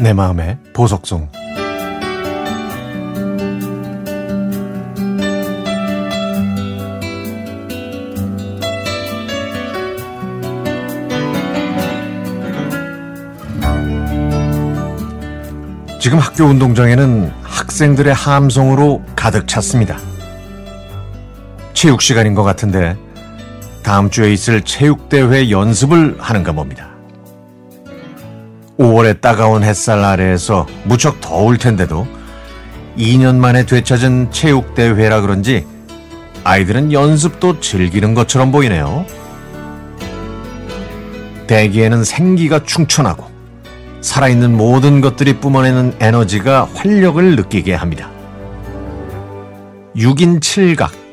내 마음의 보석송 지금 학교 운동장에는 학생들의 함성으로 가득 찼습니다. 체육 시간인 것 같은데 다음 주에 있을 체육대회 연습을 하는가 봅니다. 5월의 따가운 햇살 아래에서 무척 더울 텐데도 2년 만에 되찾은 체육대회라 그런지 아이들은 연습도 즐기는 것처럼 보이네요. 대기에는 생기가 충천하고 살아있는 모든 것들이 뿜어내는 에너지가 활력을 느끼게 합니다. 6인 7각,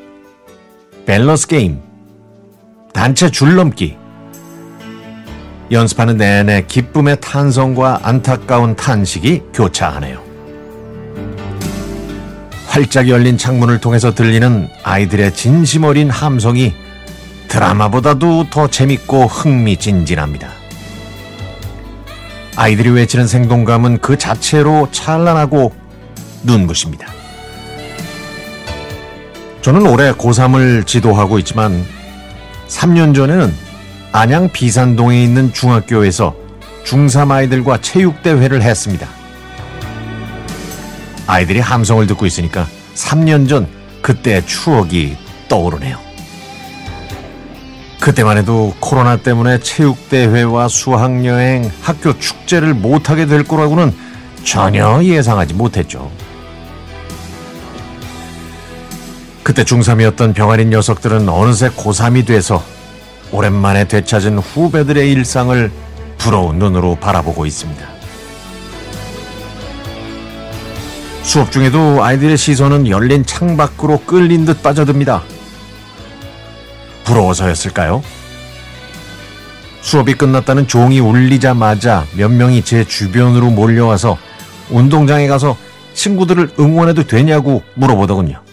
밸런스 게임, 단체 줄넘기, 연습하는 내내 기쁨의 탄성과 안타까운 탄식이 교차하네요. 활짝 열린 창문을 통해서 들리는 아이들의 진심 어린 함성이 드라마보다도 더 재밌고 흥미진진합니다. 아이들이 외치는 생동감은 그 자체로 찬란하고 눈부십니다. 저는 올해 고3을 지도하고 있지만 3년 전에는 안양 비산동에 있는 중학교에서 중3 아이들과 체육대회를 했습니다. 아이들이 함성을 듣고 있으니까 3년 전 그때의 추억이 떠오르네요. 그때만 해도 코로나 때문에 체육대회와 수학여행, 학교 축제를 못하게 될 거라고는 전혀 예상하지 못했죠. 그때 중3이었던 병아린 녀석들은 어느새 고3이 돼서 오랜만에 되찾은 후배들의 일상을 부러운 눈으로 바라보고 있습니다. 수업 중에도 아이들의 시선은 열린 창밖으로 끌린 듯 빠져듭니다. 부러워서였을까요? 수업이 끝났다는 종이 울리자마자 몇 명이 제 주변으로 몰려와서 운동장에 가서 친구들을 응원해도 되냐고 물어보더군요.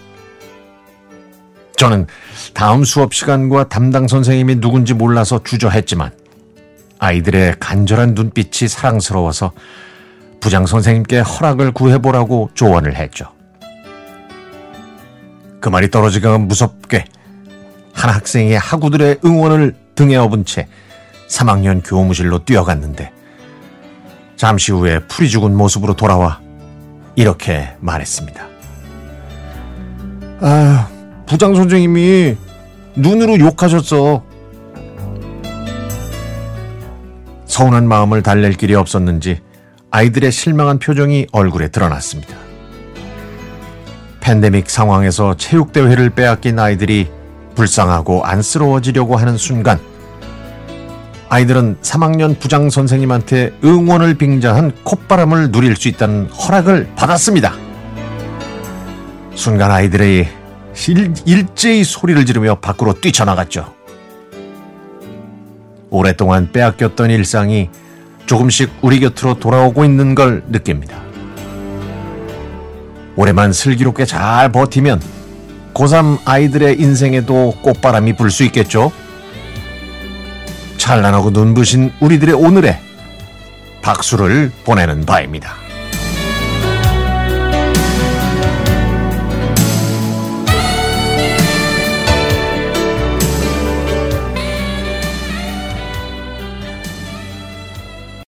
저는 다음 수업 시간과 담당 선생님이 누군지 몰라서 주저했지만 아이들의 간절한 눈빛이 사랑스러워서 부장 선생님께 허락을 구해보라고 조언을 했죠. 그 말이 떨어지기가 무섭게 한 학생의 학우들의 응원을 등에 업은 채 3학년 교무실로 뛰어갔는데 잠시 후에 풀이 죽은 모습으로 돌아와 이렇게 말했습니다. 아, 부장 선생님이 눈으로 욕하셨어. 서운한 마음을 달랠 길이 없었는지 아이들의 실망한 표정이 얼굴에 드러났습니다. 팬데믹 상황에서 체육대회를 빼앗긴 아이들이 불쌍하고 안쓰러워지려고 하는 순간 아이들은 3학년 부장 선생님한테 응원을 빙자한 콧바람을 누릴 수 있다는 허락을 받았습니다. 순간 아이들의 일제히 소리를 지르며 밖으로 뛰쳐나갔죠. 오랫동안 빼앗겼던 일상이 조금씩 우리 곁으로 돌아오고 있는 걸 느낍니다. 올해만 슬기롭게 잘 버티면 고3 아이들의 인생에도 꽃바람이 불 수 있겠죠? 찬란하고 눈부신 우리들의 오늘에 박수를 보내는 바입니다.